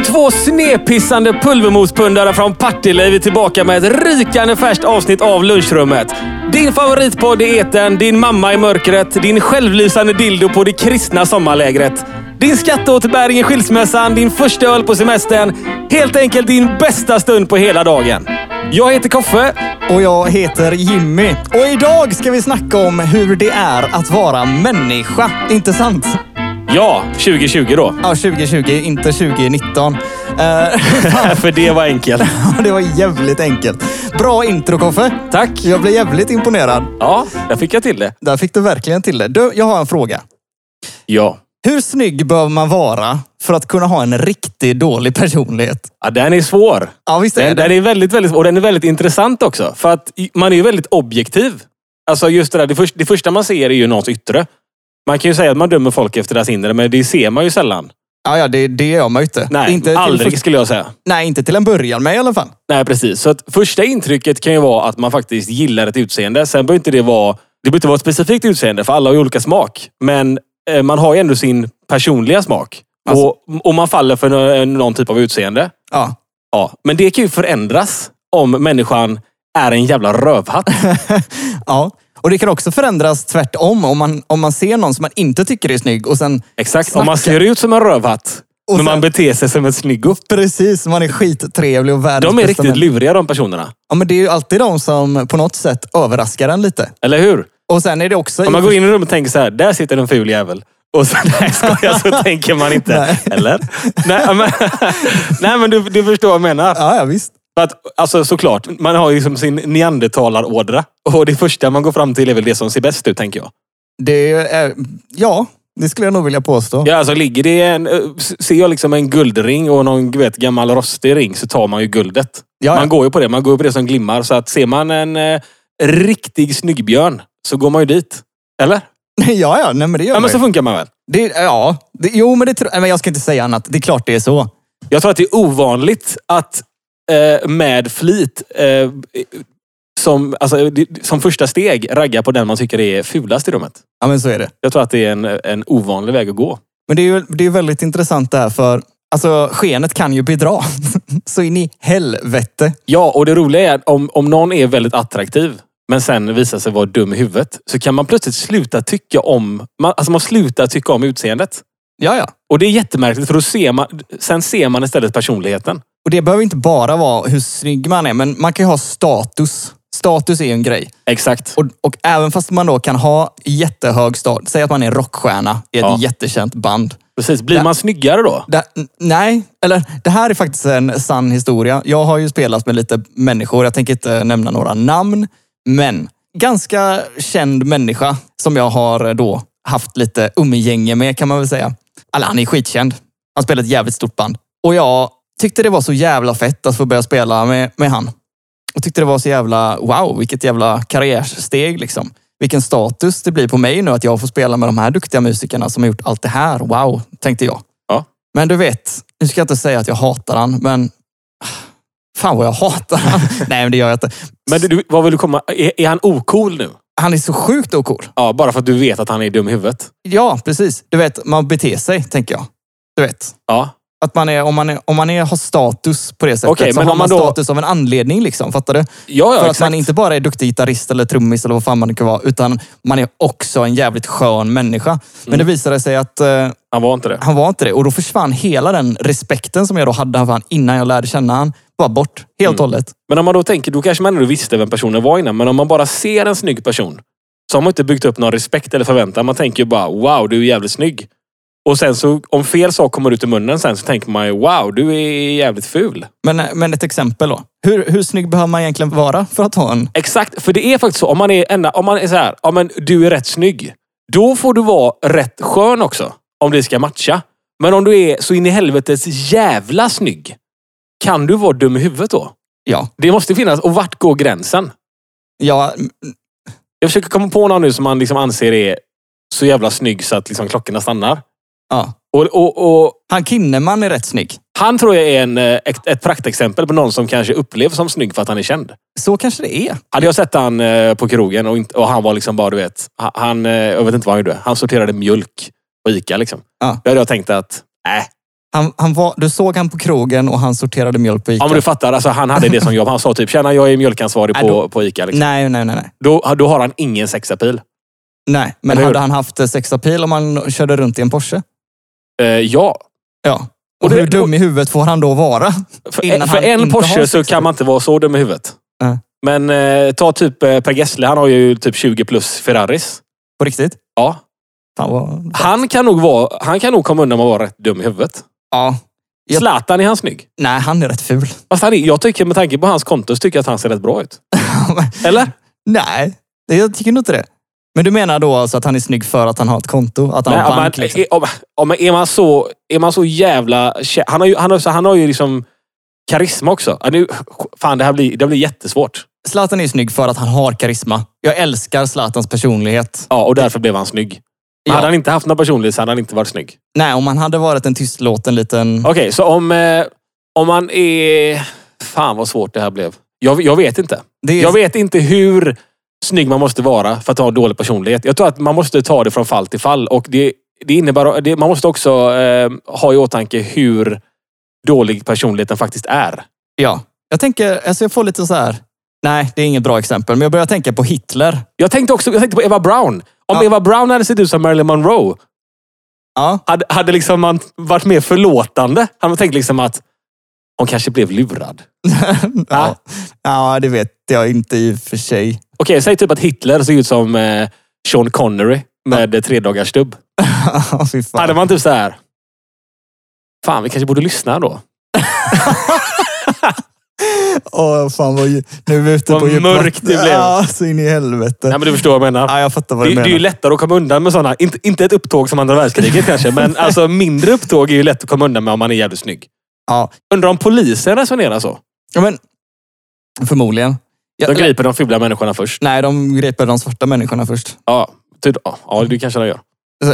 de två snepissande pulvermospundare från Partille är vi tillbaka med ett rykande färskt avsnitt av Lunchrummet. Din favoritpodd i etern, din mamma i mörkret, din självlysande dildo på det kristna sommarlägret. Din skatteåterbäring i skilsmässan, din första öl på semestern. Helt enkelt din bästa stund på hela dagen. Jag heter Koffe. Och jag heter Jimmy. Och idag ska vi snacka om hur det är att vara människa. Inte sant? Ja, 2020 då. Ja, 2020, inte 2019. Eh, För det var enkelt. det var jävligt enkelt. Bra intro Koffe. Tack. Jag blev jävligt imponerad. Ja, där fick jag till det. Där fick du verkligen till det. Du, jag har en fråga. Ja. Hur snygg behöver man vara för att kunna ha en riktigt dålig personlighet? ja den är svår. Ja, visst är Den, det. den är väldigt, väldigt, och den är väldigt intressant också. För att man är ju väldigt objektiv. Alltså just det där, det första man ser är ju någons yttre. Man kan ju säga att man dömer folk efter deras inre, men det ser man ju sällan. Ja, ja, det, det gör man ju inte. Nej, inte aldrig skulle jag säga. Nej, inte till en början med i alla fall. Nej, precis. Så att första intrycket kan ju vara att man faktiskt gillar ett utseende. Sen behöver inte det vara... Det behöver inte vara ett specifikt utseende, för alla har ju olika smak. Men eh, man har ju ändå sin personliga smak. Alltså- Och, och man faller för nå- någon typ av utseende. Ja. Ja, men det kan ju förändras om människan är en jävla rövhatt. ja. Och det kan också förändras tvärtom. Om man, om man ser någon som man inte tycker är snygg och sen... Exakt. Om man ser ut som en rövhatt, Och men man sen- beter sig som en snyggo. Precis, man är skittrevlig och världens De är riktigt luriga de personerna. Ja, men det är ju alltid de som på något sätt överraskar en lite. Eller hur? Och sen är det också... Om man går in i rummet och tänker så här, där sitter en ful jävel. Och så, nej, skojar, så tänker man inte. Nej. Eller? Nej, men, nej, men du, du förstår vad jag menar. Ja, ja, visst. För att, alltså, såklart, man har ju liksom sin neandertalarådra. Och det första man går fram till är väl det som ser bäst ut, tänker jag. Det är... Ja, det skulle jag nog vilja påstå. Ja, alltså ligger det en... eh, Ser jag liksom en guldring och någon vet, gammal rostig ring så tar man ju guldet. Ja, ja. Man går ju på det. Man går på det som glimmar. Så att ser man en eh, riktig snyggbjörn så går man ju dit. Eller? ja, ja. Nej, men det gör Ja, men så ju. funkar man väl? det, Ja, det, jo, men det tror men jag ska inte säga annat. Det är klart det är så. Jag tror att det är ovanligt att eh, med flit eh, som, alltså, som första steg ragga på den man tycker är fulast i rummet. Ja, men så är det. Jag tror att det är en, en ovanlig väg att gå. Men det är ju det är väldigt intressant det här för alltså, skenet kan ju bedra. så in i helvete. Ja, och det roliga är att om, om någon är väldigt attraktiv men sen visar sig vara dum i huvudet så kan man plötsligt sluta tycka om, man, alltså man slutar tycka om utseendet. Ja, ja. Och det är jättemärkligt för då ser man, sen ser man istället personligheten. Och det behöver inte bara vara hur snygg man är, men man kan ju ha status. Status är ju en grej. Exakt. Och, och även fast man då kan ha jättehög status, säg att man är rockstjärna i ett Ja. jättekänt band. Precis. Blir Ja. man snyggare då? Det, nej, eller det här är faktiskt en sann historia. Jag har ju spelat med lite människor, jag tänker inte nämna några namn, men ganska känd människa som jag har då haft lite umgänge med kan man väl säga. Eller han är skitkänd. Han spelar ett jävligt stort band. Och jag tyckte det var så jävla fett att få börja spela med, med han. Och tyckte det var så jävla, wow, vilket jävla karriärsteg liksom. Vilken status det blir på mig nu att jag får spela med de här duktiga musikerna som har gjort allt det här. Wow, tänkte jag. Ja. Men du vet, nu ska jag inte säga att jag hatar han, men fan vad jag hatar han. Nej, men det gör jag inte. Men du, du, vad vill du komma? Är, är han ocool nu? Han är så sjukt ocool. Ja, bara för att du vet att han är dum i huvudet. Ja, precis. Du vet, man beter sig, tänker jag. Du vet. Ja. Att man, är, om man, är, om man är, har status på det sättet Okej, så men har man då- status av en anledning. Liksom, fattar du? Ja, ja För att exakt. man inte bara är duktig gitarrist eller trummis eller vad fan man kan vara, utan man är också en jävligt skön människa. Men Mm. det visade sig att eh, Han var inte det. han var inte det. Och då försvann hela den respekten som jag då hade för han innan jag lärde känna han. Bara bort. Helt Mm. och hållet. Men om man då tänker, då kanske man ändå visste vem personen var innan. Men om man bara ser en snygg person så har man inte byggt upp någon respekt eller förväntan. Man tänker bara wow, du är jävligt snygg. Och sen så om fel sak kommer ut ur munnen sen så tänker man ju wow, du är jävligt ful. Men, men ett exempel då. Hur, hur snygg behöver man egentligen vara för att ha en... Exakt, för det är faktiskt så. Om man är, enda, om man är så här, ja men du är rätt snygg. Då får du vara rätt skön också. Om det ska matcha. Men om du är så in i helvetes jävla snygg. Kan du vara dum i huvudet då? Ja. Det måste finnas. Och vart går gränsen? Ja, Jag försöker komma på någon nu som man liksom anser är så jävla snygg så att liksom klockorna stannar. Ja. Och, och, och Han Kinnaman är rätt snygg. Han tror jag är en, eh, ett, ett praktexempel på någon som kanske upplevs som snygg för att han är känd. Så kanske det är. Hade jag sett han eh, på krogen och, inte, och han var liksom bara, du vet, ha- han, eh, jag vet inte vad han gjorde. Han sorterade mjölk på Ica liksom. Ja. Då hade jag tänkt att, äh, Han, han var, du såg han på krogen och han sorterade mjölk på Ica. Ja, men du fattar. Alltså, han hade det som jobb. Han sa typ, tjena jag är mjölkansvarig Nej, på, då- på Ica. Liksom. Nej, nej, nej. Nej, Då, då har han ingen sexapil. nej. men Eller hur? hade han haft sexapil om han körde runt i en Porsche? Eh, ja. Ja. Och, Och det- hur dum i huvudet får han då vara? För, Innan för en Porsche så kan man inte vara så dum i huvudet. Nej. Men eh, ta typ eh, Per Gessle. Han har ju typ 20 plus Ferraris. På riktigt? Ja. Vad... Han kan nog, vara, han kan nog komma undan med att vara rätt dum i huvudet. Ja. Jag- Zlatan, är han snygg? Nej, han är rätt ful. Fast han är, jag tycker med tanke på hans konto så tycker jag att han ser rätt bra ut. Eller? nej, det- jag tycker nog inte det. Men du menar då alltså att han är snygg för att han har ett konto? Att han Nej, har bank? man, liksom. är, om, är, man så, är man så jävla... Han har ju, han har, han har ju liksom karisma också. Nu, fan, det här blir, det blir jättesvårt. Zlatan är snygg för att han har karisma. Jag älskar Zlatans personlighet. Ja, och därför blev han snygg. Ja. Hade han inte haft någon personlighet så hade han inte varit snygg. Nej, om han hade varit en tystlåten liten... Okej, så om, eh, om man är... Fan vad svårt det här blev. Jag, jag vet inte. Är, Jag vet inte hur snygg man måste vara för att ha en dålig personlighet. Jag tror att man måste ta det från fall till fall. Och det, det innebär, det, man måste också eh, ha i åtanke hur dålig personligheten faktiskt är. Ja. Jag tänker, alltså jag får lite så här... Nej, det är inget bra exempel. Men jag börjar tänka på Hitler. Jag tänkte också jag tänkte på Eva Brown. Om Ja. Eva Brown hade sett ut som Marilyn Monroe, Ja, hade, hade liksom man varit mer förlåtande. Hade man tänkt liksom att hon kanske blev lurad. ja. ja, det vet jag inte i och för sig. Okej, säg typ att Hitler ser ut som eh, Sean Connery med ja. tre dagars stubb. Fy fan. Hade man typ så här. Fan, vi kanske borde lyssna då. Åh, fan vad, nu är vi ute Vad på djupt mörkt det blev. Ja, så in i helvete. Nej, men du förstår vad jag menar. Ja, jag fattar vad Det, du det menar. är ju lättare att komma undan med sådana. Inte, inte ett upptåg som andra världskriget kanske, men alltså mindre upptåg är ju lätt att komma undan med om man är jävligt snygg. Ja. Undrar om polisen resonerar så? ja, men förmodligen. De griper de fula människorna först. Nej, de griper de svarta människorna först. Ja, typ, ja, ja, det kanske de gör.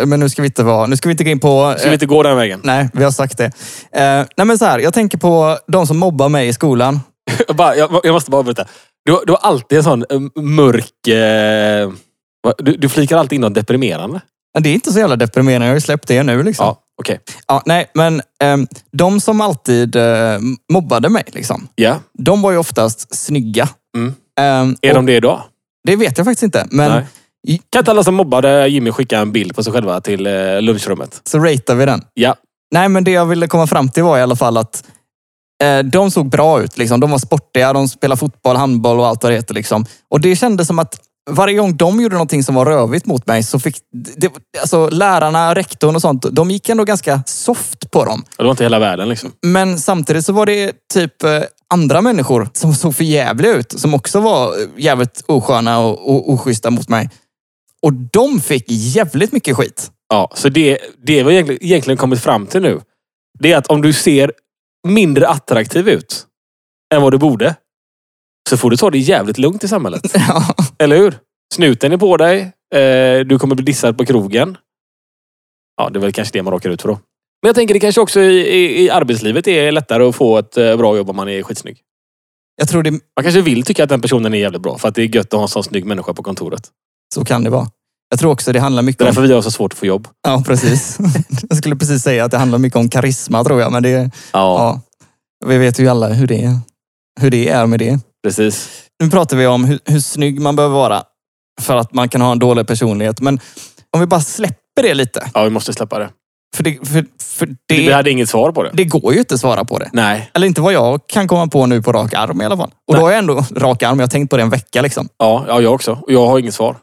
Men nu ska vi inte, vara, nu ska vi inte gå in på... Ska vi inte gå den vägen? Nej, vi har sagt det. Eh, nej men så här, jag tänker på de som mobbar mig i skolan. Jag, bara, jag, jag måste bara berätta. Du, du har alltid en sån eh, mörk... Eh, du, du flikar alltid in något deprimerande. Det är inte så jävla deprimerande, jag har ju släppt det nu. Liksom. Ja, okej. Ja, nej, men ehm, de som alltid eh, mobbade mig, liksom, Ja. de var ju oftast snygga. Mm. Ehm, Är de det idag? Det vet jag faktiskt inte. Men Nej. Kan inte alla som mobbade Jimmy skicka en bild på sig själva till eh, lunchrummet? så ratear vi den. Ja. Nej, men det jag ville komma fram till var i alla fall att eh, de såg bra ut. Liksom. De var sportiga, de spelade fotboll, handboll och allt vad det heter. Liksom. Och det kändes som att varje gång de gjorde någonting som var rövigt mot mig så fick det, alltså, lärarna, rektorn och sånt, de gick ändå ganska soft på dem. Det var inte hela världen liksom. Men samtidigt så var det typ eh, andra människor som såg för jävliga ut, som också var jävligt osköna och, och oschyssta mot mig. Och de fick jävligt mycket skit. Ja, så det, det vi egentligen, egentligen kommit fram till nu, det är att om du ser mindre attraktiv ut än vad du borde, så får du ta det jävligt lugnt i samhället. Ja. Eller hur? Snuten är på dig. Eh, du kommer bli dissad på krogen. Ja, det är väl kanske det man råkar ut för då. Men jag tänker det kanske också i, i, i arbetslivet är lättare att få ett eh, bra jobb om man är skitsnygg. Jag tror det, Man kanske vill tycka att den personen är jävligt bra för att det är gött att ha en sån snygg människa på kontoret. så kan det vara. Jag tror också det handlar mycket Det är om... därför vi har så svårt att få jobb. Ja, precis. Jag skulle precis säga att det handlar mycket om karisma tror jag. Men det, Ja, ja, vi vet ju alla hur det, hur det är med det. precis. Nu pratar vi om hur, hur snygg man behöver vara för att man kan ha en dålig personlighet. Men om vi bara släpper det lite. Ja, vi måste släppa det. För det, för, för Vi det, hade inget svar på det. det går ju inte att svara på det. Nej. Eller inte vad jag kan komma på nu på rak arm i alla fall. Och Nej. då har jag ändå rak arm. Jag har tänkt på det en vecka. Liksom. Ja, ja, jag också. Och jag har inget svar.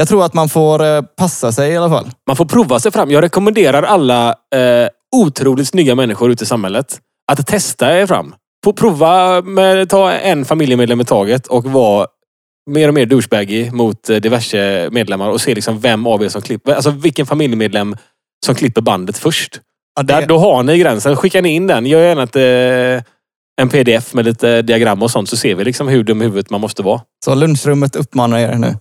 Jag tror att man får eh, passa sig i alla fall. Man får prova sig fram. Jag rekommenderar alla eh, otroligt snygga människor ute i samhället att testa er fram. Få prova med ta en familjemedlem i taget och vara mer och mer douchebaggy mot eh, diverse medlemmar och se liksom vem av er som klipper. Alltså vilken familjemedlem som klipper bandet först. Ja, Där, det, då har ni gränsen. Skickar ni in den. Gör gärna ett, eh, en pdf med lite diagram och sånt så ser vi liksom hur dum i huvudet man måste vara. så lunchrummet uppmanar er nu.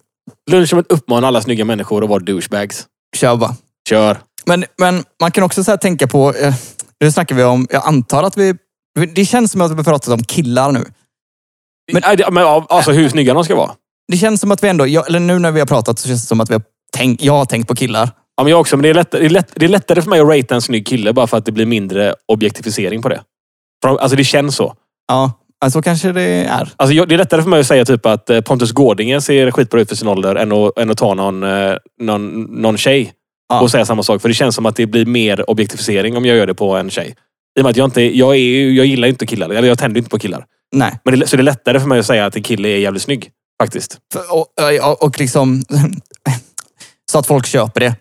Lunchrummet uppmanar alla snygga människor att vara douchebags. Kör bara. Kör! Men, men man kan också så här tänka på, eh, nu snackar vi om, jag antar att vi, det känns som att vi har pratat om killar nu. Men, det- men ja, alltså hur snygga de ska vara. Det känns som att vi ändå, jag, eller nu när vi har pratat så känns det som att vi har tänkt, jag har tänkt på killar. Ja, men jag också. Men det är, lättare, det, är lätt, det är lättare för mig att ratea en snygg kille bara för att det blir mindre objektifiering på det. För, alltså det känns så. Ja, alltså kanske det är. Alltså, jag, det är lättare för mig att säga typ att eh, Pontus Gårdinge ser skitbra ut för sin ålder än att, än att ta någon, eh, någon, någon tjej Ja. och säga samma sak. För det känns som att det blir mer objektifiering om jag gör det på en tjej. I och med att jag inte, jag, är, jag gillar inte killar. Eller jag tänder inte på killar. Nej. Men det, så det är lättare för mig att säga att en kille är jävligt snygg. Faktiskt. För, och, och, och liksom... så att folk köper det.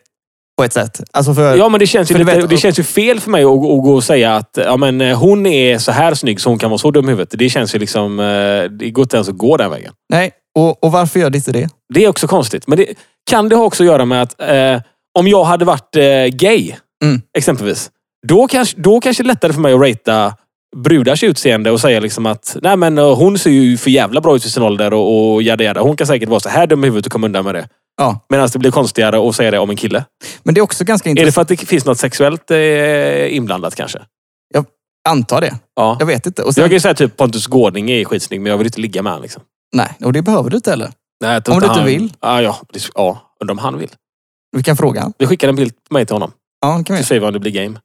På ett sätt. Alltså för, Ja, men det känns ju, lite, vet- det känns ju fel för mig att, att gå och säga att ja, men, eh, hon är så här snygg så hon kan vara så dum i huvudet. Det känns ju liksom... eh, Det går inte ens att gå den vägen. Nej, och, och varför gör det inte det? Det är också konstigt. Men det, kan det ha också att göra med att eh, om jag hade varit eh, gay, Mm. exempelvis. Då kanske, då kanske det är lättare för mig att ratea brudars utseende och säga liksom att nej men eh, hon ser ju för jävla bra ut i sin ålder och, och jada jada. Hon kan säkert vara så här dum i huvudet och komma undan med det. Ja. Medan det blir konstigare att säga det om en kille. Men det är också ganska Är det intressant. för att det finns något sexuellt eh, inblandat kanske? Jag antar det. Ja. Jag vet inte. Och Jag sen, kan ju säga typ Pontus Gårding är skitsnygg, men jag vill inte ligga med honom. Liksom. nej, och det behöver du inte heller. Nej, jag Om du inte han- vill. Ja, ja, det- ja, undrar om han vill. Vi kan fråga han. Vi skickar en bild på mig till honom. Ja, kan vi. Så säger vi om det blir game.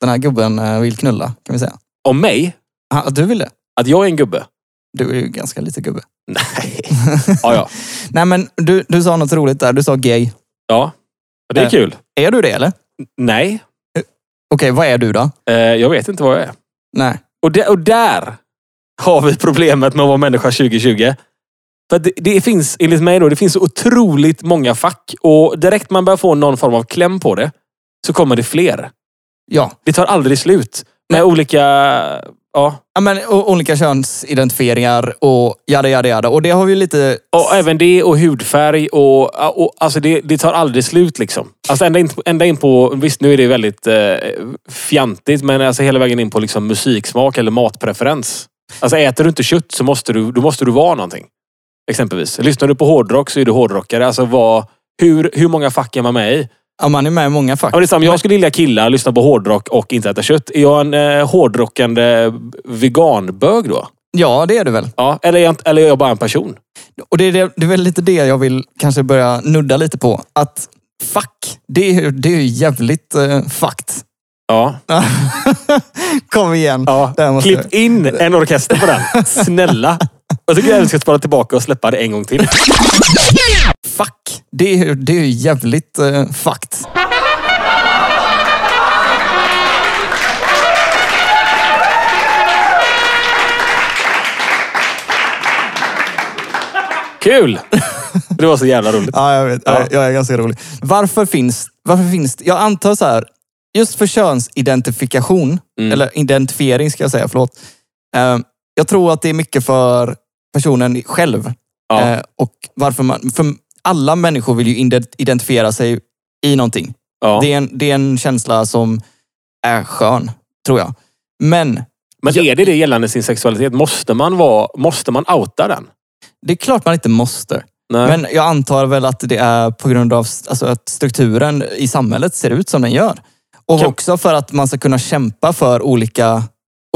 Den här gubben eh, vill knulla, kan vi säga. Om mig? Ah, du vill det? Att jag är en gubbe? Du är ju ganska lite gubbe. Nej. Ja, ja. Nej, men du, du sa något roligt där. Du sa gay. Ja, det är Eh. kul. Är du det eller? Nej, Okej, vad är du då? eh, jag vet inte vad jag är. Nej. Och, där- och där har vi problemet med att vara människa 2020. För det, det finns, enligt mig då, det finns otroligt många fack. Och direkt man börjar få någon form av kläm på det, så kommer det fler. Ja. Det tar aldrig slut. Med olika... Ja. ja men, o- olika könsidentifieringar och jada, jada, jada. Och det har vi lite... Och även det och hudfärg och, och alltså det, det tar aldrig slut liksom. Alltså ända in, ända in på, visst nu är det väldigt eh, fjantigt, men alltså hela vägen in på liksom musiksmak eller matpreferens. Alltså äter du inte kött så måste du, då måste du vara någonting. Exempelvis. Lyssnar du på hårdrock så är du hårdrockare. Alltså vad, hur, hur många fack är man med i? Ja, man är med i många fack. Ja, det är samma, jag skulle gilla killar, lyssna på hårdrock och inte äta kött. Är jag en eh, hårdrockande veganbög då? Ja, det är du väl. Ja, eller är, jag, eller är jag bara en person? Och det är, det, det är väl lite det jag vill kanske börja nudda lite på. Att fuck, det är, ju- det är jävligt uh, fucked. Ja. Kom igen. Ja, måste klipp in en orkester på den. Snälla. Jag tycker jag ska spara tillbaka och släppa det en gång till. Fuck, det är, det är jävligt uh, fucked. Kul! Det var så jävla roligt. Ja, jag vet. Ja. Jag, är ganska rolig. Varför finns, varför finns? Jag antar så här, just för könsidentifikation, Mm. eller identifiering ska jag säga, förlåt. Eh, jag tror att det är mycket för personen själv. Ja. Eh, och varför man, för alla människor vill ju ide- identifiera sig i någonting. Ja. Det, är en, det är en känsla som är skön, tror jag. Men Men är det det gällande sin sexualitet? Måste man, vara, måste man outa den? det är klart man inte måste. Nej. Men jag antar väl att det är på grund av alltså, att strukturen i samhället ser ut som den gör. Och Kan- också för att man ska kunna kämpa för olika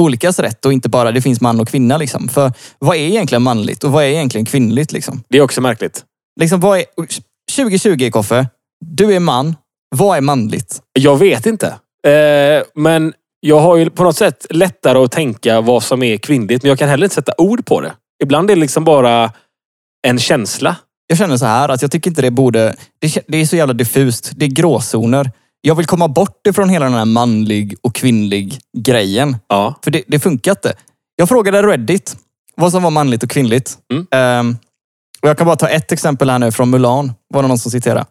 olikas rätt och inte bara det finns man och kvinna. Liksom. För vad är egentligen manligt och vad är egentligen kvinnligt? Liksom? Det är också märkligt. Liksom, vad är, 2020 Koffe, du är man. Vad är manligt? Jag vet inte. Eh, men jag har ju på något sätt lättare att tänka vad som är kvinnligt. Men jag kan heller inte sätta ord på det. Ibland är det liksom bara en känsla. Jag känner så här att jag tycker inte det borde... Det, är så jävla diffust. Det är gråzoner. Jag vill komma bort ifrån hela den här manlig och kvinnlig grejen. Ja. För det, det funkar inte. Jag frågade Reddit vad som var manligt och kvinnligt. Mm. Ehm, och jag kan bara ta ett exempel här nu från Mulan. Var det någon som citerade.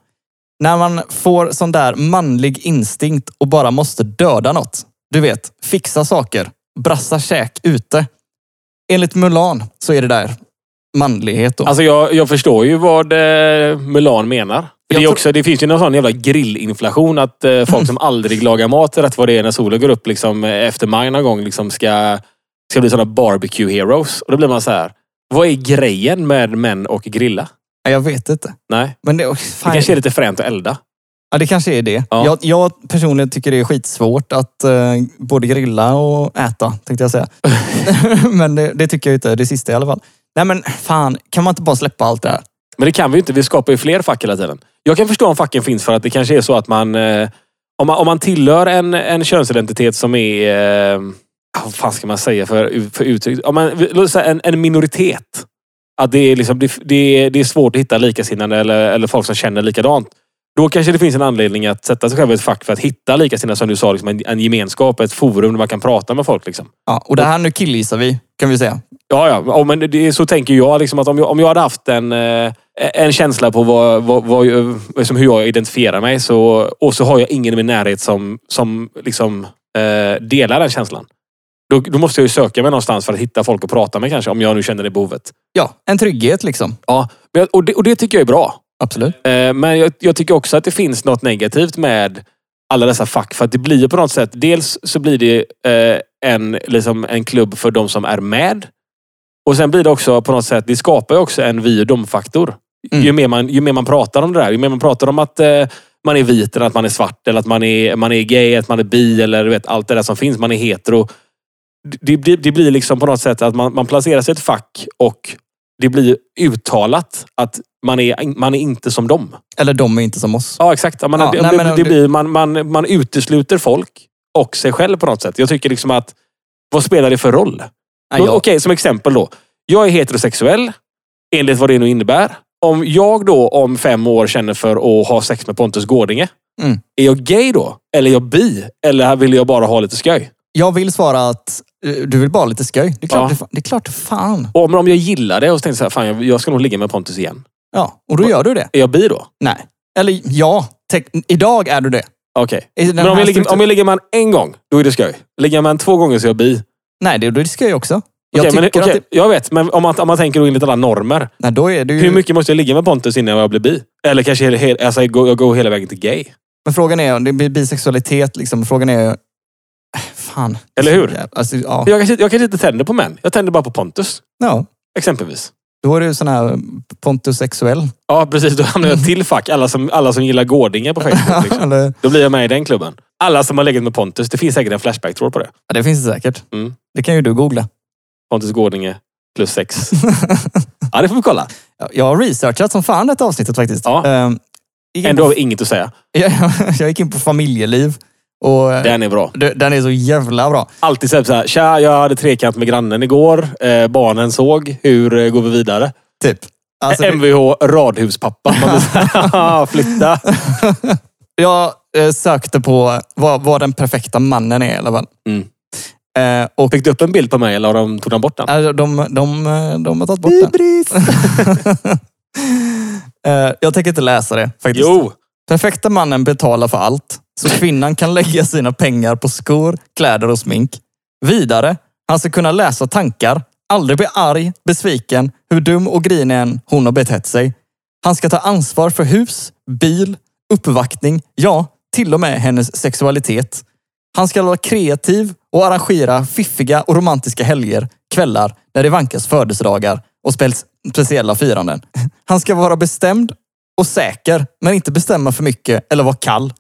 När man får sån där manlig instinkt och bara måste döda något. Du vet, fixa saker. Brassa käk ute. Enligt Mulan så är det där manlighet. Då. Alltså jag, jag förstår ju vad eh, Mulan menar. Det, är också, det finns ju någon sån jävla grillinflation att eh, folk som aldrig lagar mat rätt vad det är när solen går upp liksom, eh, efter maj någon gång liksom ska, ska bli såna barbecue heroes. Och då blir man så här. Vad är grejen med män och grilla? Jag vet inte. Nej, Men det, det fan, kanske är lite fränt att elda. Ja, det kanske är det. Ja. Jag, jag personligen tycker det är skitsvårt att eh, både grilla och äta, tänkte jag säga. men det, det tycker jag inte. Det sista i alla fall. Nej men fan, kan man inte bara släppa allt det här? Men det kan vi ju inte. Vi skapar ju fler fack hela tiden. Jag kan förstå om facken finns för att det kanske är så att man... Eh, om, man om man tillhör en, en könsidentitet som är... Eh, vad fan ska man säga för, för uttryck? Låt säga en, en minoritet. Att det är, liksom, det, det, är, det är svårt att hitta likasinnade eller, eller folk som känner likadant. Då kanske det finns en anledning att sätta sig själv i ett fack för att hitta likasinnade, som du sa, liksom en, en gemenskap, ett forum där man kan prata med folk. Liksom. Ja, och det här nu killgissar vi, kan vi säga. Ja, ja. ja men det, så tänker jag. Liksom att om, jag om jag hade haft en, eh, en känsla på vad, vad, vad, liksom hur jag identifierar mig så, och så har jag ingen i min närhet som, som liksom, eh, delar den känslan. Då, då måste jag ju söka mig någonstans för att hitta folk att prata med kanske. Om jag nu känner det behovet. Ja, en trygghet liksom. Ja, och det, och det tycker jag är bra. Absolut. Eh, Men jag, jag tycker också att det finns något negativt med alla dessa fack. För att det blir ju på något sätt, dels så blir det eh, en, liksom en klubb för de som är med. Och sen blir det också på något sätt, det skapar ju också en vi och dom-faktor. Mm. Ju, mer man, ju mer man pratar om det där, ju mer man pratar om att eh, man är vit eller att man är svart eller att man är, man är gay, att man är bi eller du vet, allt det där som finns. Man är hetero. Det, det, det blir liksom på något sätt att man, man placerar sig i ett fack och det blir uttalat att man är, man är inte som dem. Eller de är inte som oss. Ja, exakt. Man, Ja, det, nej, men det blir, man, man, man utesluter folk och sig själv på något sätt. Jag tycker liksom att, vad spelar det för roll? Okej, som exempel då. Jag är heterosexuell, enligt vad det nu innebär. Om jag då om fem år känner för att ha sex med Pontus Gårdinge, Mm. är jag gay då? Eller är jag bi? Eller vill jag bara ha lite skoj? Jag vill svara att du vill bara lite skoj. Det är klart, Ja. det, det är klart fan. Och om, om jag gillar det och så tänkte så här, fan jag, jag ska nog ligga med Pontus igen. Ja, och då gör du det. Är jag bi då? Nej. Eller ja, idag är du det. Okej. Den Men om jag, ligger, om jag ligger med en en gång, då är det skoj. Ligger jag med en två gånger så är jag bi. Nej, det, det ska jag också. Jag Okej, men, att det, Jag vet, men om man, om man tänker då enligt alla normer. nej, då är det ju... Hur mycket måste jag ligga med Pontus innan jag blir bi? Eller kanske alltså, jag, går, hela vägen till gay. Men frågan är, om det blir bisexualitet liksom. Frågan är... Fan. Eller hur? Alltså, ja. Jag kanske, jag kanske inte tänder på män. Jag tänder bara på Pontus. ja. Exempelvis. Då är du sån här pontussexuell. Ja, precis. Då hamnar jag till fack. Alla som, alla som gillar Gårdinge på Facebook. Liksom. Då blir jag med i den klubben. Alla som har legat med Pontus. Det finns säkert en Flashback-tråd på det. ja, det finns det säkert. Mm. Det kan ju du googla. Pontus Gårdinge plus sex. Ja, det får vi kolla. Ja, Jag har researchat som fan detta avsnittet faktiskt. Ja. Ehm, Ändå har vi inget att säga. jag gick in på familjeliv. Och eh, Den är bra. den är så jävla bra. Alltid så här, så här, tja, jag hade trekant med grannen igår. Eh, barnen såg. Hur eh, går vi vidare? Typ. Alltså, Mvh radhuspappa. Flytta. jag eh, sökte på vad, vad den perfekta mannen är i alla fall. Mm. Eh, och Fick du upp en bild på mig eller har de, tog de bort den? alltså, de, de, eh, de har tagit bort den. Eh, jag tänker inte läsa det faktiskt. Jo! Perfekta mannen betalar för allt, så kvinnan kan lägga sina pengar på skor, kläder och smink. Vidare, han ska kunna läsa tankar, aldrig bli arg, besviken, hur dum och grinig än hon har betett sig. Han ska ta ansvar för hus, bil, uppvaktning, ja, till och med hennes sexualitet. Han ska vara kreativ och arrangera fiffiga och romantiska helger, kvällar, när det vankas födelsedagar och spels speciella firanden. Han ska vara bestämd och säker, men inte bestämma för mycket eller vara kall.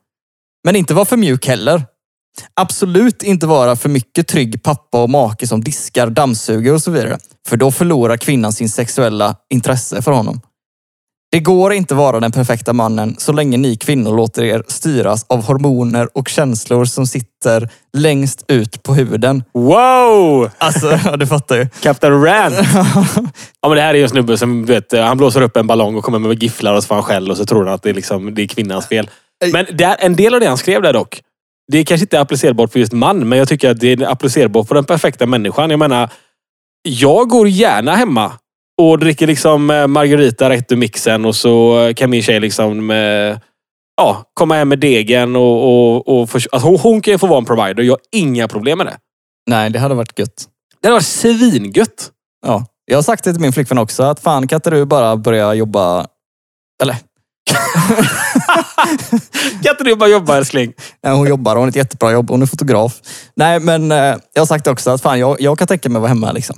Men inte vara för mjuk heller. Absolut inte vara för mycket trygg pappa och make som diskar, dammsuger och så vidare. För då förlorar kvinnan sin sexuella intresse för honom. Det går inte vara den perfekta mannen så länge ni kvinnor låter er styras av hormoner och känslor som sitter längst ut på huden. Wow! Alltså, ja, du fattar ju. Captain Rant. Ja, men det här är ju en snubbe som vet, han blåser upp en ballong och kommer med gifflar och så får han skäll och så tror han att det är, liksom, det är kvinnans fel. Men där, en del av det han skrev där dock, det är kanske inte applicerbart på just man, men jag tycker att det är applicerbart på den perfekta människan. Jag menar, jag går gärna hemma och dricker liksom eh, Margarita rätt ur mixen och så kan min tjej liksom eh, ja, komma hem med degen och, och, och för, alltså hon, hon kan ju få vara en provider. Jag har inga problem med det. Nej, det hade varit gött. Det hade varit svingött. Ja. Jag har sagt det till min flickvän också, att fan kan inte du bara börja jobba... Eller, Kan inte du bara jobba älskling? nej, hon jobbar, hon har ett jättebra jobb, hon är fotograf. Nej, men eh, jag har sagt också att fan, jag, jag kan tänka mig att vara hemma liksom.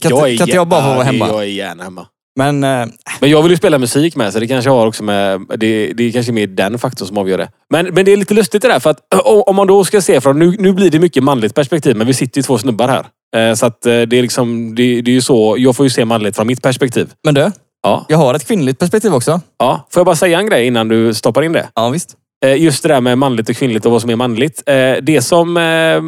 Kan, inte- kan inte jag bara få vara hemma? Jag är gärna hemma. Men eh, Men jag vill ju spela musik med, så det kanske har också med... Det, det är kanske mer den faktorn som avgör det. Men, men det är lite lustigt det där, för att ö, om man då ska se från... Nu, nu blir det mycket manligt perspektiv, men vi sitter ju två snubbar här. Eh, Så att eh, det är liksom... Det, det är ju så... Jag får ju se manligt från mitt perspektiv. Men du, Ja. Jag har ett kvinnligt perspektiv också. ja. Får jag bara säga en grej innan du stoppar in det? Ja, visst. Eh, Just det där med manligt och kvinnligt och vad som är manligt. Eh, Det som... eh,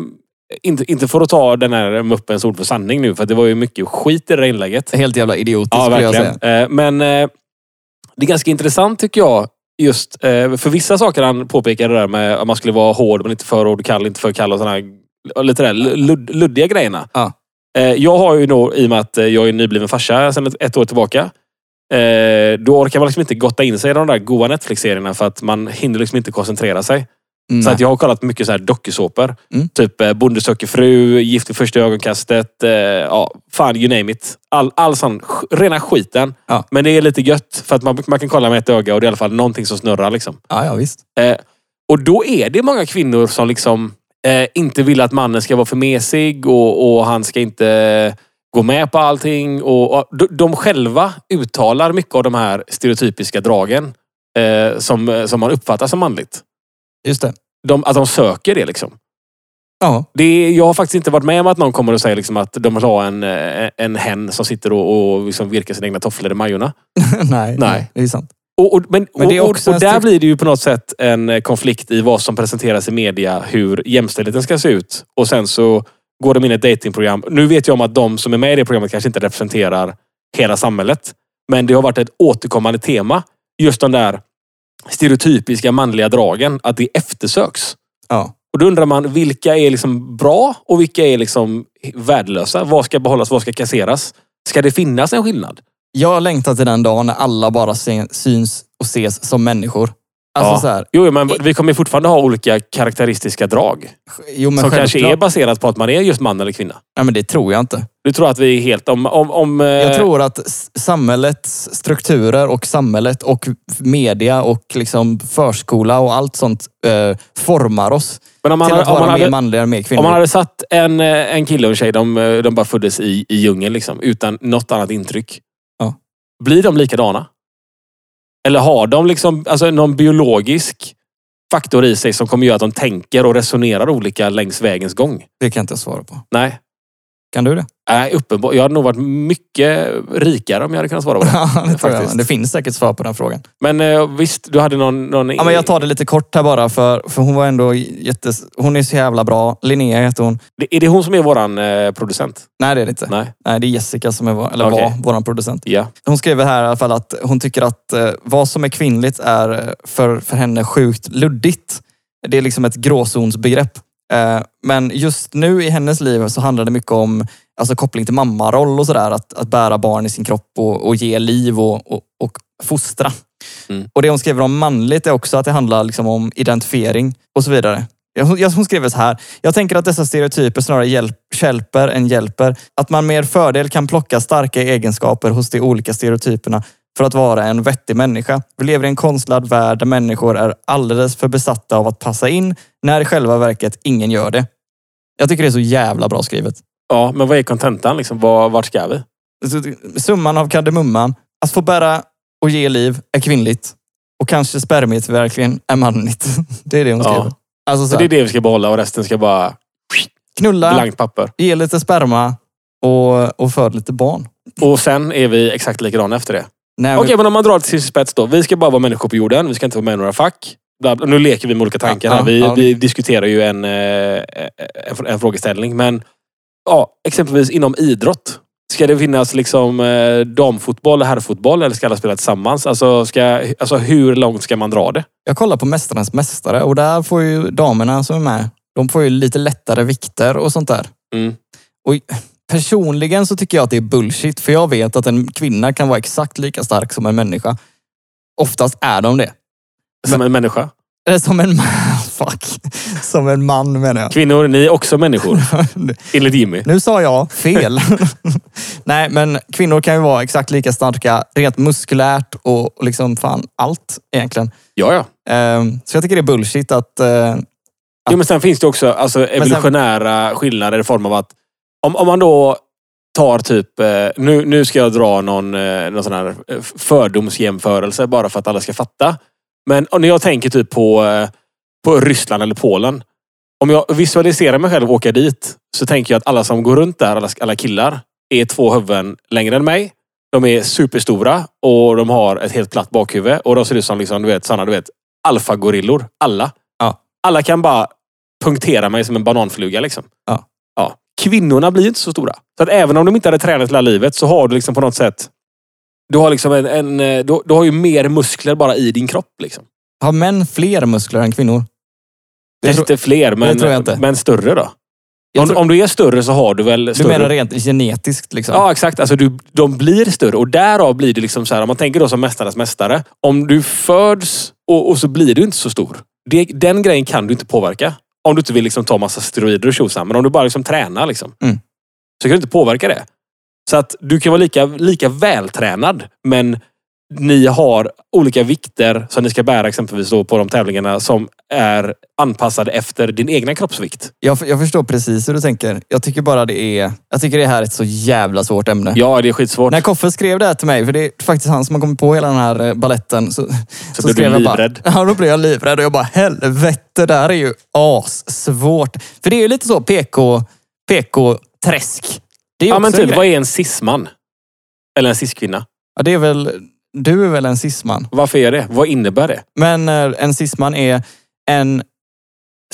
Inte, inte för att ta den här muppens ord för sanning nu, för det var ju mycket skit i det där inlägget. Helt jävla idiotiskt Ja, skulle jag säga. Men det är ganska intressant tycker jag. Just för vissa saker han påpekade där med att man skulle vara hård men inte för hård, kall, inte för kall och sådana här lite där ludd, luddiga grejerna. Ja. Eh, Jag har ju då, i och med att jag är nybliven farsa sedan ett, ett år tillbaka. Eh, Då orkar man liksom inte gotta in sig i de där goa Netflix-serierna för att man hinner liksom inte koncentrera sig. Mm, Så att jag har kollat mycket så här dokusåpor. Mm. Typ eh, Bonde söker fru, Gift vid första ögonkastet. Eh, ja, fan you name it. All, all sån rena skiten. Ja. Men det är lite gött för att man, man kan kolla med ett öga och det är i alla fall någonting som snurrar. Liksom. ja, ja, visst. Eh, och då är det många kvinnor som liksom eh, inte vill att mannen ska vara för mesig och, och han ska inte gå med på allting. Och, och de, själva uttalar mycket av de här stereotypiska dragen eh, som, som man uppfattar som manligt. Just det. De, att de söker det liksom. Ja, Det jag har faktiskt inte varit med om att någon kommer och säger liksom att de vill ha en, eh, en hen som sitter och, och liksom virkar sina egna tofflor i Majorna. nej, Nej. det är sant. Och, och, men Men och, och, där blir det ju på något sätt en eh, konflikt i vad som presenteras i media, hur jämställdheten ska se ut. Och sen så går de in i ett datingprogram. Nu vet jag om att de som är med i det programmet kanske inte representerar hela samhället. Men det har varit ett återkommande tema. Just de där stereotypiska manliga dragen. Att det eftersöks. Ja. Och då undrar man, vilka är liksom bra och vilka är liksom värdelösa? Vad ska behållas, vad ska kasseras? Ska det finnas en skillnad? Jag längtar till den dagen när alla bara syns och ses som människor. Alltså Ja. så här, Jo, men vi kommer fortfarande ha olika karaktäristiska drag. jo som kanske är baserat på att man är just man eller kvinna. Nej, men det tror jag inte. Du tror att vi är helt... Om, om, om, eh, Jag tror att samhällets strukturer och samhället och media och liksom förskola och allt sånt eh, formar oss men om man, till att om, vara man mer hade, manliga och mer om kvinnliga. man hade satt en, eh, en kille och en tjej, de, eh, de bara föddes i, i djungeln liksom, utan något annat intryck. Ja. Blir de likadana? Eller har de liksom, alltså, någon biologisk faktor i sig som kommer göra att de tänker och resonerar olika längs vägens gång? Det kan inte jag svara på. Nej. Kan du det? Nej, uppenbart. Jag hade nog varit mycket rikare om jag hade kunnat svara på det. Ja, det tror jag. Det finns säkert svar på den frågan. Men eh, visst, du hade någon... någon Ja, men jag tar det lite kort här bara för, för hon var ändå jättes... Hon är så jävla bra. Linnea heter hon. Det- Är det hon som är våran eh, producent? Nej, det är det inte. Nej. Nej, det är Jessica som är vår, eller Okej. var vår producent. Ja. Hon skriver här i alla fall att hon tycker att eh, vad som är kvinnligt är för, för henne sjukt luddigt. Det är liksom ett gråzonsbegrepp. Eh, men just nu i hennes liv så handlar det mycket om alltså, koppling till mammaroll och sådär. Att, att bära barn i sin kropp och, och ge liv och, och, och fostra. Mm. Och det hon skriver om manligt är också att det handlar liksom om identifiering och så vidare. Hon skriver så här. Jag tänker att dessa stereotyper snarare hjälp, hjälper än hjälper. Att man med fördel kan plocka starka egenskaper hos de olika stereotyperna för att vara en vettig människa. Vi lever i en konstlad värld där människor är alldeles för besatta av att passa in när i själva verket ingen gör det. Jag tycker det är så jävla bra skrivet. ja, men vad är kontentan? Liksom? Var, vart ska vi? Summan av kardemumman. Att få bära och ge liv är kvinnligt. Och kanske spermiet verkligen är manligt. Det är det hon Ja. skriver. Alltså så Så det är det vi ska behålla och resten ska bara... knulla, Blankt papper. ge lite sperma och, och föd lite barn. Och sen är vi exakt likadana efter det. Okej, men om man drar till sin spets då. Vi ska bara vara människor på jorden. Vi ska inte vara med i några fack. Nu leker vi med olika tankar här. Vi, vi diskuterar ju en, eh, en, en frågeställning. Men ja, exempelvis inom idrott. Ska det finnas liksom eh, damfotboll och herrfotboll eller ska alla spela tillsammans? Alltså, ska, alltså hur långt ska man dra det? Jag kollar på Mästarnas Mästare och där får ju damerna som är med, de får ju lite lättare vikter och sånt där. Mm. Och personligen så tycker jag att det är bullshit. För jag vet att en kvinna kan vara exakt lika stark som en människa. Oftast är de det. Som en människa. Eller som en man. Fuck. Som en man menar jag. Kvinnor, ni är också människor. Enligt Jimmy. Nu sa jag fel. Nej, men kvinnor kan ju vara exakt lika starka rent muskulärt och liksom fan allt egentligen. Ja, ja. Ehm, Så jag tycker det är bullshit att... eh, Jo, men sen finns det också alltså, evolutionära skillnader i form av att om, om man då tar typ, eh, nu, nu ska jag dra någon, eh, någon sån här eh, fördomsjämförelse bara för att alla ska fatta. Men om- när jag tänker typ på, på Ryssland eller Polen. Om jag visualiserar mig själv åka dit så tänker jag att alla som går runt där, alla, alla killar, är två huvuden längre än mig. De är superstora och de har ett helt platt bakhuvud. Och de ser ut som liksom, du vet, såna, du vet, alfagorillor. Alla. Ja. Alla kan bara punktera mig som en bananfluga. Liksom. Ja. Ja. Kvinnorna blir inte så stora. Så att även om de inte hade tränat hela livet så har du liksom på något sätt... Du har, liksom en, en, eh, du, du har ju mer muskler bara i din kropp. Liksom. Har män fler muskler än kvinnor? Kanske inte fler, men, inte. men större då? Om, tror- om du är större så har du väl Du större... menar rent genetiskt liksom? Ja, exakt. Alltså, du, de blir större och därav blir det liksom så här, om man tänker då som Mästarnas Mästare. Om du föds och, och så blir du inte så stor. Det, den grejen kan du inte påverka. Om du inte vill liksom ta massa steroider och tjosan. Men om du bara liksom tränar liksom, Mm. så kan du inte påverka det. Så att du kan vara lika, lika vältränad, men ni har olika vikter som ni ska bära exempelvis då på de tävlingarna som är anpassade efter din egna kroppsvikt. Jag, jag förstår precis hur du tänker. Jag tycker bara det är... Jag tycker det här är ett så jävla svårt ämne. Ja, det är skitsvårt. När Koffe skrev det här till mig, för det är faktiskt han som har kommit på hela den här eh, balletten. Så, så, blev du skrev jag livrädd? Bara, ja, då blev jag livrädd och jag bara helvete, det här är ju assvårt. För det är ju lite så PK, PK-träsk. Det är ja, men typ, vad är en cis-man? Eller en cis-kvinna? Ja, det är väl... Du är väl en cisman? Varför är det? Vad innebär det? Men eh, en cisman är en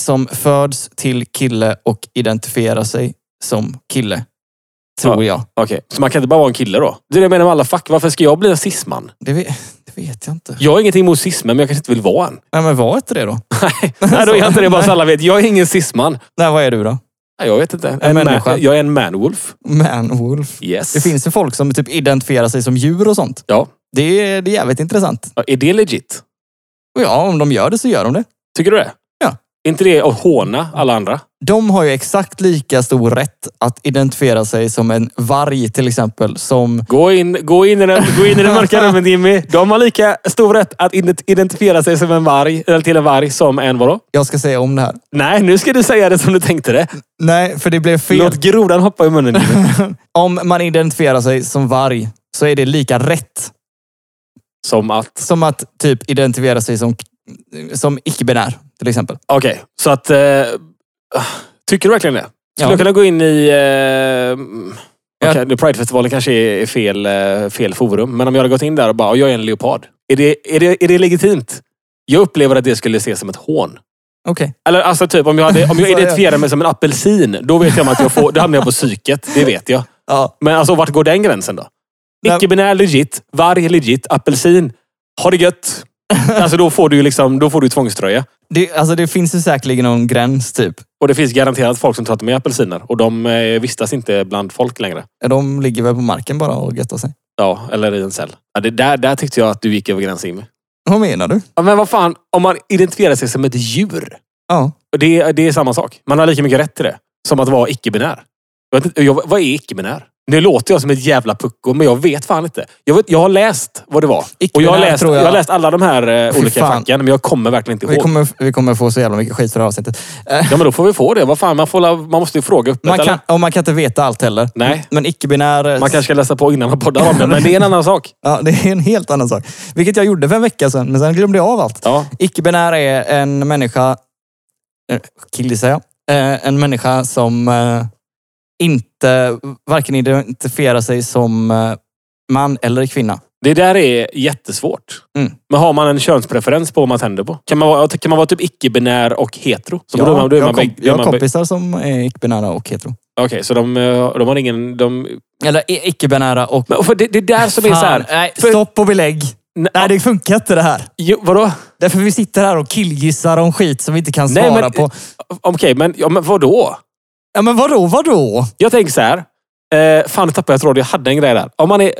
som föds till kille och identifierar sig som kille. Tror jag. Okej, så man kan inte bara vara en kille då? Det är det jag menar med alla fack. Varför ska jag bli en cisman? Det vet, det vet jag inte. Jag har ingenting emot cismen, men jag kanske inte vill vara en. Nej, men var inte det då? Nej, Nej, då är jag inte det bara så alla vet. Jag är ingen cisman. Nej, vad är du då? Nej, jag vet inte. En En man, jag är en manwolf. Manwolf. Yes. Det finns ju folk som typ identifierar sig som djur och sånt. Ja. Det är, det är jävligt intressant. Ja, Är det legit? Ja, om de gör det så gör de det. Tycker du det? Ja. Är inte det att håna alla andra? De har ju exakt lika stor rätt att identifiera sig som en varg till exempel som... Gå in, gå in, i, den, gå in i det mörka rummet Jimmy. De har lika stor rätt att ident- identifiera sig som en varg, eller till en varg som en vadå? Jag ska säga om det här. Nej, nu ska du säga det som du tänkte det. Nej, för det blev fel. Låt grodan hoppa i munnen Jimmy. Om man identifierar sig som varg så är det lika rätt Som att... som att typ identifiera sig som, som icke-binär till exempel. Okej, så att... Eh, tycker du verkligen det? Skulle Ja. jag kunna gå in i... Eh, mm, Ja. Pridefestivalen kanske är fel, eh, fel forum. Men om jag hade gått in där och bara, "Ja, jag är en leopard. Är det, är, det, är det legitimt? Jag upplever att det skulle ses som ett hån. Okej. Eller alltså typ om jag, hade, om jag identifierar mig som en apelsin, då vet jag att jag får, då hamnar jag på psyket. Det vet jag. Ja. Men alltså vart går den gränsen då? Nej. Icke-binär legit, varg legit, apelsin. Ha det gött. Alltså då får du liksom, då får du tvångströja. Det, alltså det finns ju säkerligen någon gräns typ. Och det finns garanterat folk som tror att de är apelsiner. Och de eh, vistas inte bland folk längre. De ligger väl på marken bara och göttar sig. Ja, eller i en cell. Ja, det där, där tyckte jag att du gick över gränsen Jimmy. Vad menar du? Ja, men vad fan, om man identifierar sig som ett djur. Ja. och Det, det är samma sak. Man har lika mycket rätt till det. Som att vara icke-binär. Jag vet inte, jag, vad är icke-binär? Nu låter jag som ett jävla pucko, men jag vet fan inte. Jag, vet, jag har läst vad det var. Och jag har, läst, jag... jag- har läst alla de här eh, olika fan. facken, men jag kommer verkligen inte Vi ihåg. kommer, vi kommer få så jävla mycket skit för det här avsnittet. Eh, Ja, men då får vi få det. Vad fan, man, får, man måste ju fråga öppet. Man kan, och man kan inte veta allt heller. Nej. Men icke-binär... eh, man kanske ska läsa på innan man poddar om det, men det är en annan sak. Ja, det är en helt annan sak. Vilket jag gjorde för en vecka sedan, men sen glömde jag av allt. Ja. Icke-binär är en människa, eh, kille säger jag, en människa som eh, inte varken identifierar sig som eh, man eller kvinna. Det där är jättesvårt. Mm. Men har man en könspreferens på vad man tänder på? Kan man vara, kan man vara typ icke-binär och hetero? Så Ja, då man, då är jag man jag har kompisar som är icke-binära och hetero. Okej, så de, eh, de har ingen... De, Eller icke-binära och... men för det, det är där som är så här... Fan, nej, för- stopp och belägg. Nej, Nej, det funkar inte det här. Jo, vadå? Därför vi sitter här och killgissar om skit som vi inte kan svara Nej, men, på. Okej, men, ja, men vadå? Ja, men vadå, vadå? Jag tänker så här. Eh, fan, nu tappade jag tråden. Jag hade en grej där. Om man är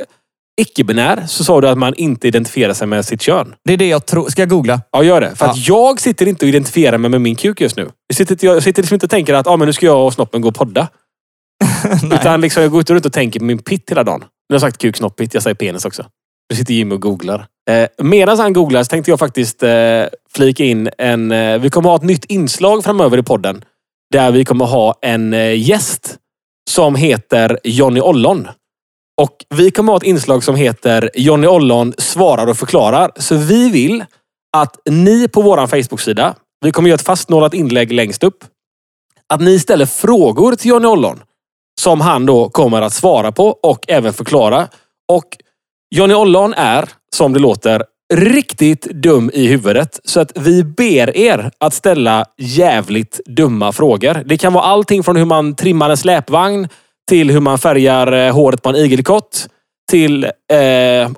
icke-binär så sa du att man inte identifierar sig med sitt kön. Det är det jag tror. Ska jag googla? Ja, gör det. För Ja. att jag sitter inte och identifierar mig med min kuk just nu. Jag sitter, inte- jag sitter liksom inte och tänker att ah, men nu ska jag och snoppen gå och podda. Utan liksom, jag går ut runt och tänker på min pitt hela dagen. Nu har jag sagt kuk, snopp, pitt. Jag säger penis också. Nu sitter Jimmy och googlar. Eh, Medan han googlar så tänkte jag faktiskt eh, flika in en... Eh, vi kommer ha ett nytt inslag framöver i podden. Där vi kommer ha en eh, gäst som heter Johnny Ollon. Och vi kommer ha ett inslag som heter Johnny Ollon svarar och förklarar. Så vi vill att ni på vår Facebook-sida, vi kommer göra ett fastnålat inlägg längst upp. Att ni ställer frågor till Johnny Ollon. Som han då kommer att svara på och även förklara. Och Johnny Ollon är, som det låter, riktigt dum i huvudet. Så att vi ber er att ställa jävligt dumma frågor. Det kan vara allting från hur man trimmar en släpvagn till hur man färgar eh, håret på en igelkott. Till, eh,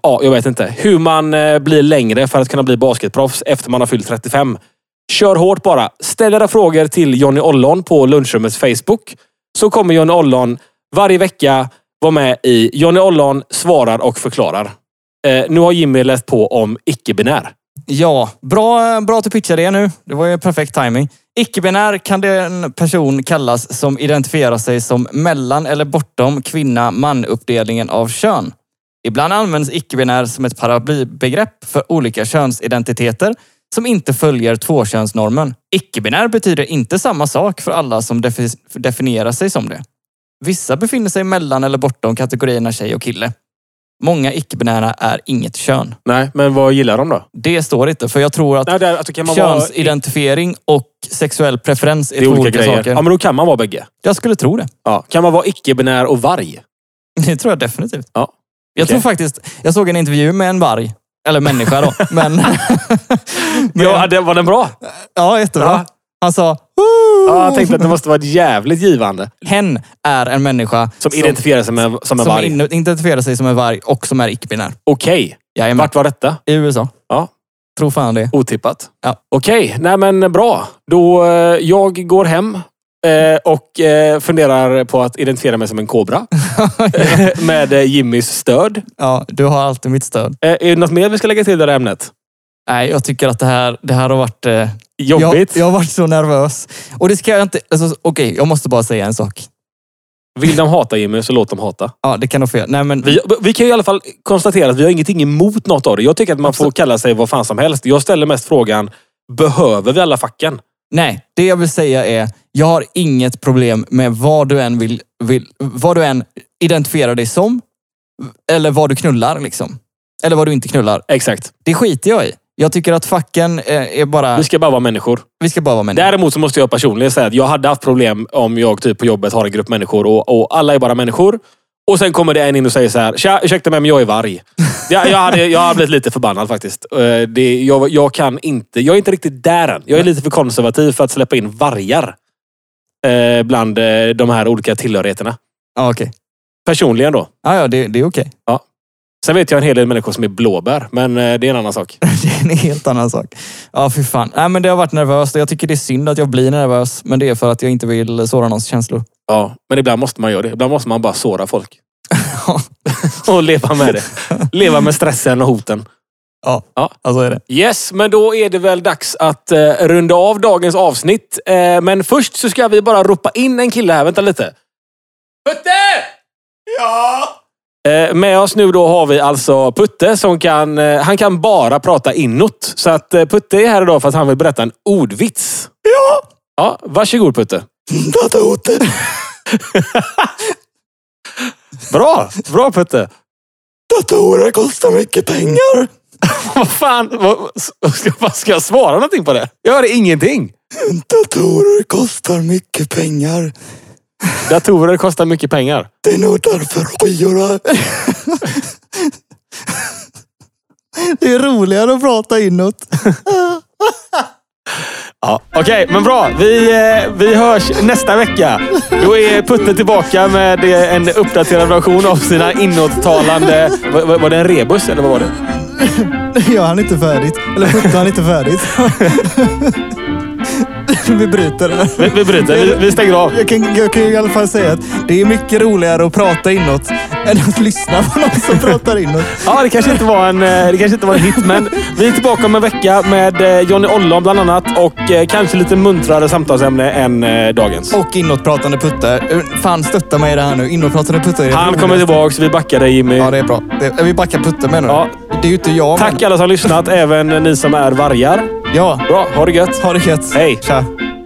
ja, jag vet inte, hur man eh, blir längre för att kunna bli basketproffs efter man har fyllt 35. Kör hårt bara. Ställ era frågor till Johnny Ollon på lunchrummets Facebook. Så kommer Johnny Ollon varje vecka vara med i Johnny Ollon svarar och förklarar. Eh, nu har Jimmy läst på om icke-binär. Ja, bra, bra att du pitchade det nu. Det var ju perfekt timing. Icke-binär kan den person kallas som identifierar sig som mellan eller bortom kvinna-man-uppdelningen av kön. Ibland används icke-binär som ett paraplybegrepp för olika könsidentiteter som inte följer tvåkönsnormen. Icke-binär betyder inte samma sak för alla som defi- definierar sig som det. Vissa befinner sig mellan eller bortom kategorierna tjej och kille. Många icke-binära är inget kön. Nej, men vad gillar de då? Det står inte, för jag tror att Nej, det är, alltså, kan man vara, könsidentifiering och sexuell preferens är, det är två olika olika grejer. saker. Ja, men då kan man vara bägge. Jag skulle tro det. Ja. Kan man vara icke-binär och varg? Det tror jag definitivt. Ja. Jag tror faktiskt, jag såg en intervju med en varg. Eller människa då. Men, men Ja, det, var den bra? ja, jättebra. Ja. Han sa, Ja, jag tänkte att det måste vara jävligt givande. hen är en människa Som, identifierar sig med, som en som varg. in- identifierar sig som en varg och som är icke-binär. Okej. Jajamän. Vart var detta? I USA. Ja. Tror fan det. Otippat. Ja. Okej, nej men bra. Då, eh, jag går hem eh, och eh, funderar på att identifiera mig som en kobra. med eh, Jimmys stöd. Ja, du har alltid mitt stöd. Eh, är det något mer vi ska lägga till det här ämnet? Nej, jag tycker att det här, det här har varit... Eh, Jobbigt. Jag, jag har varit så nervös. Och det ska jag inte... Alltså, Okej, jag måste bara säga en sak. Vill de hata Jimmy så låt dem hata. Ja, det kan nog fel. Nej, men... Vi, vi kan ju i alla fall konstatera att vi har ingenting emot något av det. Jag tycker att man får kalla sig vad fan som helst. Jag ställer mest frågan, behöver vi alla facken? Nej, det jag vill säga är, jag har inget problem med vad du än vill, vill vad du än identifierar dig som. Eller vad du knullar liksom. Eller vad du inte knullar. Exakt. Det skiter jag i. Jag tycker att facken eh, är bara... Vi ska bara vara människor. Vi ska bara vara människor. Däremot så måste jag personligen säga att jag hade haft problem om jag typ på jobbet har en grupp människor och, och alla är bara människor. Och sen kommer det en in och säger så här. Tja, ursäkta mig men jag är varg. Jag, jag, hade, jag har blivit lite förbannad faktiskt. Eh, Det, jag, jag kan inte. Jag är inte riktigt där än. Jag är lite för konservativ för att släppa in vargar. Eh, bland de här olika tillhörigheterna. Ja, okej. Personligen då. Ja, ja, det, det är okej. Sen vet jag en hel del människor som är blåbär, men eh, det är en annan sak. Det är en helt annan sak. Ja, fy fan. Nej, men det har varit nervöst och jag tycker det är synd att jag blir nervös. Men det är för att jag inte vill såra någons känslor. Ja, men ibland måste man göra det. Ibland måste man bara såra folk. och leva med det. Leva med stressen och hoten. Ja, Ja. alltså är det. Yes, men då är det väl dags att eh, runda av dagens avsnitt. Eh, men först så ska vi bara ropa in en kille här. Vänta lite. Putte! Ja? Eh, med oss nu då har vi alltså Putte som kan, eh, han kan bara prata inåt. Så att eh, Putte är här idag för att han vill berätta en ordvits. Ja! Ja, varsågod Putte. Bra! Bra Putte! Datorer kostar mycket pengar. Vad fan? Vad, ska, vad ska jag svara någonting på det? Jag hör ingenting. Datorer kostar mycket pengar. Datorer kostar mycket pengar. Det är nog därför skiorna... Det är roligare att prata inåt. Ja, Okej, men bra. Vi, eh, vi hörs nästa vecka. Då är Putte tillbaka med en uppdaterad version av sina inåttalande... Var, var det en rebus eller vad var det? Jag hann inte färdigt. Eller Putte hann inte färdigt. Vi bryter det. Vi, vi bryter. Vi, vi stänger av. Jag kan, jag kan i alla fall säga att det är mycket roligare att prata inåt än att lyssna på någon som pratar inåt. Ja, det kanske inte var en, eh, det kanske inte var en hit, men vi är tillbaka om en vecka med eh, Johnny Ollon bland annat och eh, kanske lite muntrare samtalsämne än dagens. Och inåtpratande Putte. Fan, stötta mig i det här nu. Inåtpratande Putte Han kommer tillbaks. Vi backar dig Jimmy. Ja, det är bra. Det, vi backar Putte menar du? Ja. Det är ju inte jag. Tack men- alla som har lyssnat, även ni som är vargar. Ja. Bra, ha det gött. Ha det gött. Hej. Tja. lá.